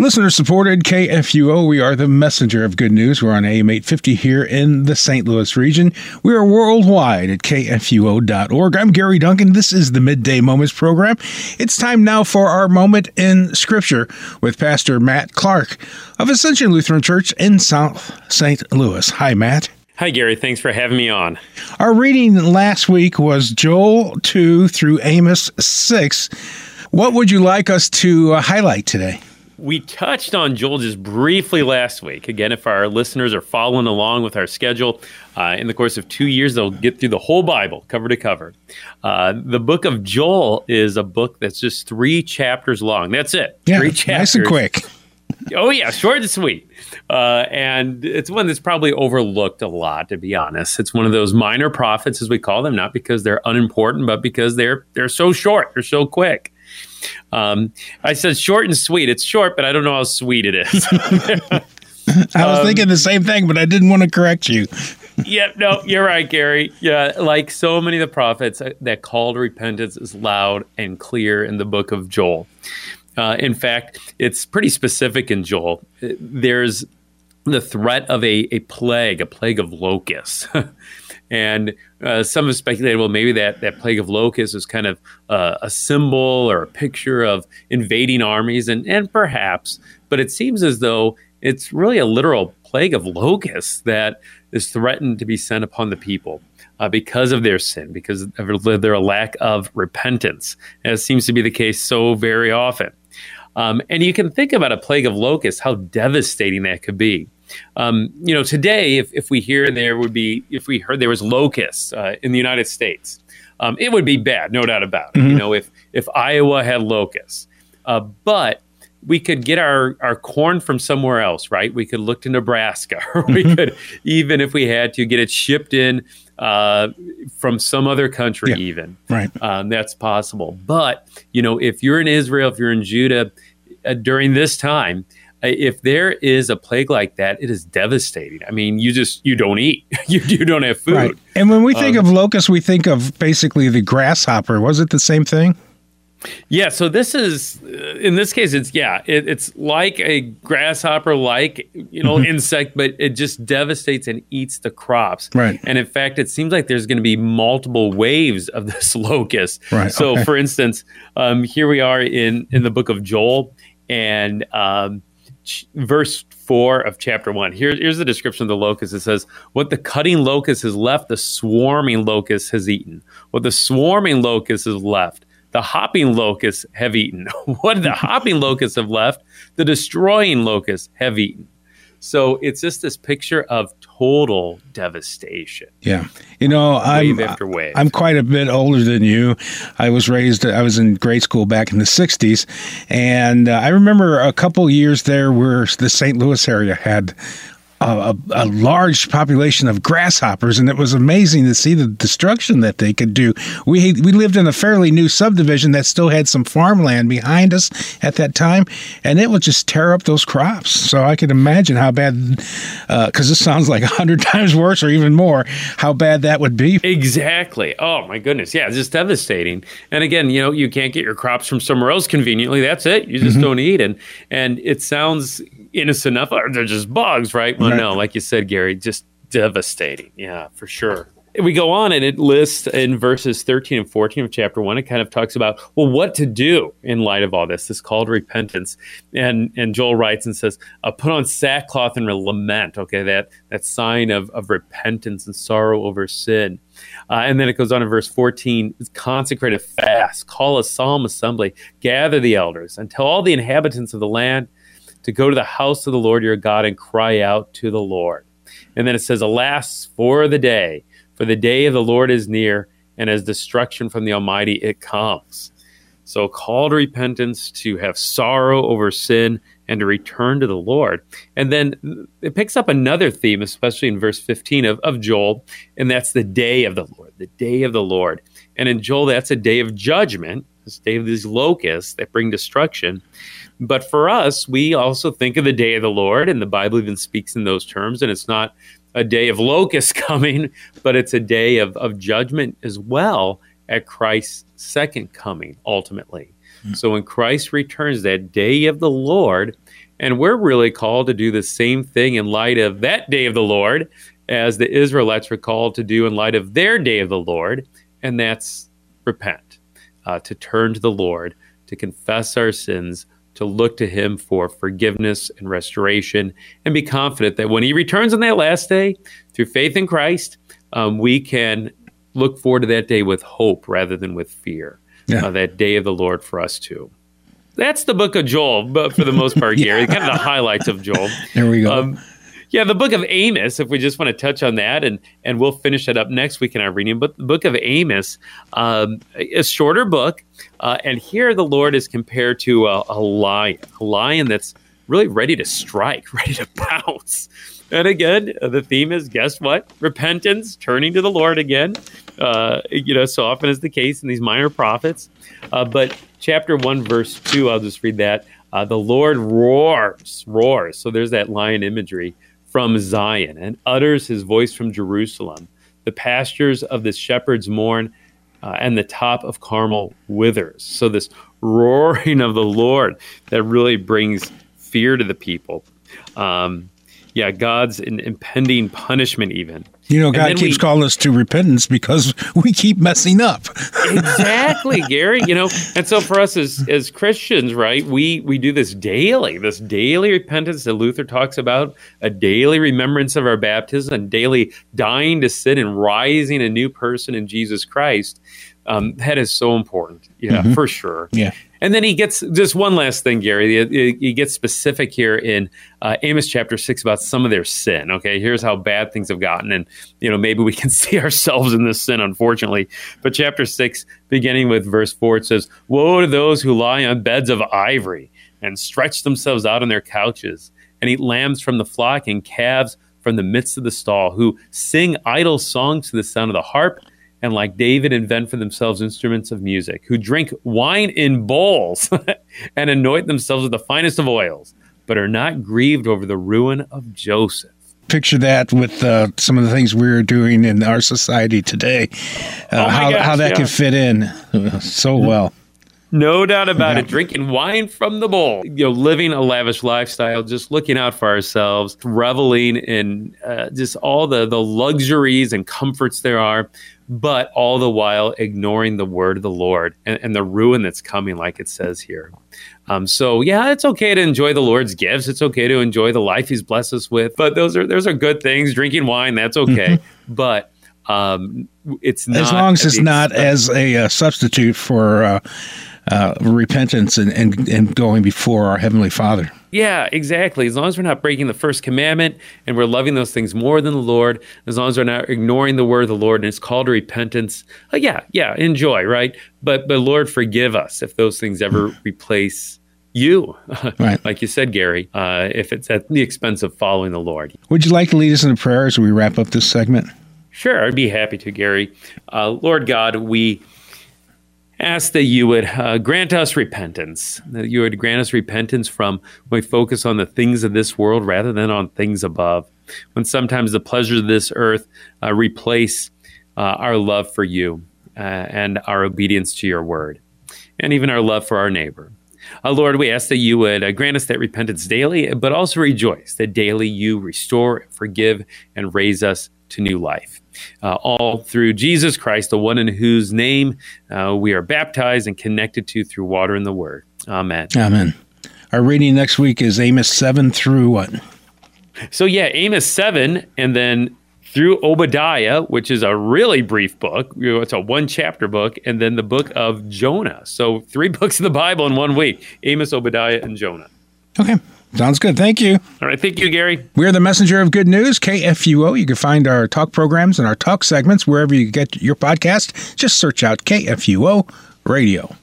Listener supported KFUO. We are the messenger of good news. We're on AM 850 here in the St. Louis region. We are worldwide at kfuo.org. I'm Gary Duncan. This is the Midday Moments program. It's time now for our moment in Scripture with Pastor Matt Clark of Ascension Lutheran Church in South St. Louis. Hi, Matt. Hi, Gary. Thanks for having me on. Our reading last week was Joel 2 through Amos 6. What would you like us to uh, highlight today? We touched on Joel just briefly last week. Again, if our listeners are following along with our schedule, uh, in the course of two years, they'll get through the whole Bible cover to cover. Uh, the book of Joel is a book that's just three chapters long. That's it. Yeah, three chapters. nice and quick. oh yeah, short and sweet. Uh, and it's one that's probably overlooked a lot, to be honest. It's one of those minor prophets, as we call them, not because they're unimportant, but because they're they're so short, they're so quick. Um, I said short and sweet. It's short, but I don't know how sweet it is. I was um, thinking the same thing, but I didn't want to correct you. yep, no, you're right, Gary. Yeah, like so many of the prophets, uh, that call to repentance is loud and clear in the book of Joel. Uh, in fact, it's pretty specific in Joel. There's the threat of a, a plague, a plague of locusts. And uh, some have speculated, well, maybe that, that plague of locusts is kind of uh, a symbol or a picture of invading armies, and, and perhaps, but it seems as though it's really a literal plague of locusts that is threatened to be sent upon the people. Uh, because of their sin, because of their lack of repentance, as seems to be the case so very often. Um, and you can think about a plague of locusts, how devastating that could be. Um, you know, today, if, if we hear there would be, if we heard there was locusts uh, in the United States, um, it would be bad, no doubt about it. Mm-hmm. You know, if if Iowa had locusts, uh, but we could get our, our corn from somewhere else, right? We could look to Nebraska, or we mm-hmm. could even, if we had to, get it shipped in uh, from some other country, yeah, even. Right. Um, that's possible. But you know, if you're in Israel, if you're in Judah uh, during this time, if there is a plague like that, it is devastating. I mean, you just you don't eat, you, you don't have food. Right. And when we think um, of locusts, we think of basically the grasshopper. Was it the same thing? Yeah. So this is uh, in this case, it's yeah, it, it's like a grasshopper, like you know, mm-hmm. insect, but it just devastates and eats the crops. Right. And in fact, it seems like there's going to be multiple waves of this locust. Right. So, okay. for instance, um, here we are in in the book of Joel, and um, verse 4 of chapter 1. Here, here's the description of the locust. It says, What the cutting locust has left, the swarming locust has eaten. What the swarming locust has left, the hopping locusts have eaten. what the hopping locusts have left, the destroying locusts have eaten. So it's just this picture of total devastation. Yeah. You know, wave I'm, after wave. I'm quite a bit older than you. I was raised, I was in grade school back in the 60s. And uh, I remember a couple years there where the St. Louis area had a, a, large population of grasshoppers, and it was amazing to see the destruction that they could do. We we lived in a fairly new subdivision that still had some farmland behind us at that time, and it would just tear up those crops. So I could imagine how bad, because uh, this sounds like a hundred times worse or even more, how bad that would be. Exactly. Oh my goodness. Yeah, it's just devastating. And again, you know, you can't get your crops from somewhere else conveniently. That's it. You just mm-hmm. don't eat, and and it sounds innocent enough. They're just bugs, right? Well, right. no, like you said, Gary, just devastating. Yeah, for sure. We go on and it lists in verses 13 and 14 of chapter 1, it kind of talks about, well, what to do in light of all this, this call to repentance. And and Joel writes and says, uh, put on sackcloth and lament, okay, that, that sign of, of repentance and sorrow over sin. Uh, and then it goes on in verse 14 consecrate a fast, call a solemn assembly, gather the elders, and tell all the inhabitants of the land to go to the house of the Lord your God and cry out to the Lord. And then it says, Alas for the day, for the day of the Lord is near, and as destruction from the Almighty it comes. So, call to repentance, to have sorrow over sin, and to return to the Lord. And then it picks up another theme, especially in verse 15 of, of Joel, and that's the day of the Lord, the day of the Lord. And in Joel, that's a day of judgment, day of these locusts that bring destruction. But for us, we also think of the day of the Lord, and the Bible even speaks in those terms. And it's not a day of locusts coming, but it's a day of, of judgment as well at Christ's second coming, ultimately. Mm-hmm. So when Christ returns, that day of the Lord, And we're really called to do the same thing in light of that day of the Lord as the Israelites were called to do in light of their day of the Lord, and that's repent, uh, to turn to the Lord, to confess our sins, to look to Him for forgiveness and restoration, and be confident that when He returns on that last day, through faith in Christ, um, we can look forward to that day with hope rather than with fear. Yeah. Uh, that day of the Lord for us too. That's the book of Joel, but for the most part, yeah. Gary, kind of the highlights of Joel. There we go. Um, yeah, the book of Amos, if we just want to touch on that, and and we'll finish it up next week in our reading. But the book of Amos, um, a shorter book, uh, and here the Lord is compared to a, a lion, a lion that's really ready to strike, ready to pounce. And again, the theme is guess what? Repentance, turning to the Lord again. Uh, you know, so often is the case in these minor prophets. Uh, but chapter 1, verse 2, I'll just read that. Uh, the Lord roars, roars. So there's that lion imagery from Zion and utters his voice from Jerusalem. The pastures of the shepherds mourn, uh, and the top of Carmel withers. So, this roaring of the Lord that really brings fear to the people. Um, yeah, God's impending punishment, even. You know, God keeps we, calling us to repentance because we keep messing up. exactly, Gary. You know, and so for us as as Christians, right, we we do this daily, this daily repentance that Luther talks about, a daily remembrance of our baptism, and daily dying to sin and rising a new person in Jesus Christ. Um, that is so important. Yeah, mm-hmm. for sure. Yeah. And then he gets just one last thing, Gary. He gets specific here in uh, Amos chapter six about some of their sin. Okay, here's how bad things have gotten, and you know maybe we can see ourselves in this sin, unfortunately. But chapter six, beginning with verse four, it says, "Woe to those who lie on beds of ivory and stretch themselves out on their couches, and eat lambs from the flock and calves." From the midst of the stall, who sing idle songs to the sound of the harp and like David invent for themselves instruments of music, who drink wine in bowls and anoint themselves with the finest of oils, but are not grieved over the ruin of Joseph. Picture that with uh, some of the things we're doing in our society today, uh, oh how, gosh, how that yeah. could fit in so well. No doubt about yeah. it. Drinking wine from the bowl, you know, living a lavish lifestyle, just looking out for ourselves, reveling in uh, just all the the luxuries and comforts there are but all the while ignoring the word of the Lord and, and the ruin that's coming, like it says here. Um, so yeah, it's okay to enjoy the Lord's gifts. It's okay to enjoy the life He's blessed us with. But those are those are good things. Drinking wine, that's okay. Mm-hmm. But um, it's as long as it's not as a uh, substitute for uh, uh, repentance and, and and going before our heavenly Father. Yeah, exactly. As long as we're not breaking the first commandment and we're loving those things more than the Lord, as long as we're not ignoring the word of the Lord and it's called to repentance, uh, yeah, yeah, enjoy, right? But but Lord, forgive us if those things ever hmm. replace you, right. like you said, Gary, uh, if it's at the expense of following the Lord. Would you like to lead us in a prayer as we wrap up this segment? Sure, I'd be happy to, Gary. Uh, Lord God, we ask that you would uh, grant us repentance, that you would grant us repentance from when we focus on the things of this world rather than on things above. When sometimes the pleasures of this earth uh, replace uh, our love for you uh, and our obedience to your word, and even our love for our neighbor. Uh, Lord, we ask that you would uh, grant us that repentance daily, but also rejoice that daily you restore, forgive, and raise us to new life. Uh, all through Jesus Christ, the one in whose name uh, we are baptized and connected to through water and the word. Amen. Amen. Our reading next week is Amos 7 through what? So, yeah, Amos 7, and then through Obadiah, which is a really brief book. It's a one chapter book, and then the book of Jonah. So, three books of the Bible in one week Amos, Obadiah, and Jonah. Okay. Sounds good. Thank you. All right. Thank you, Gary. We're the messenger of good news, KFUO. You can find our talk programs and our talk segments wherever you get your podcast. Just search out KFUO Radio.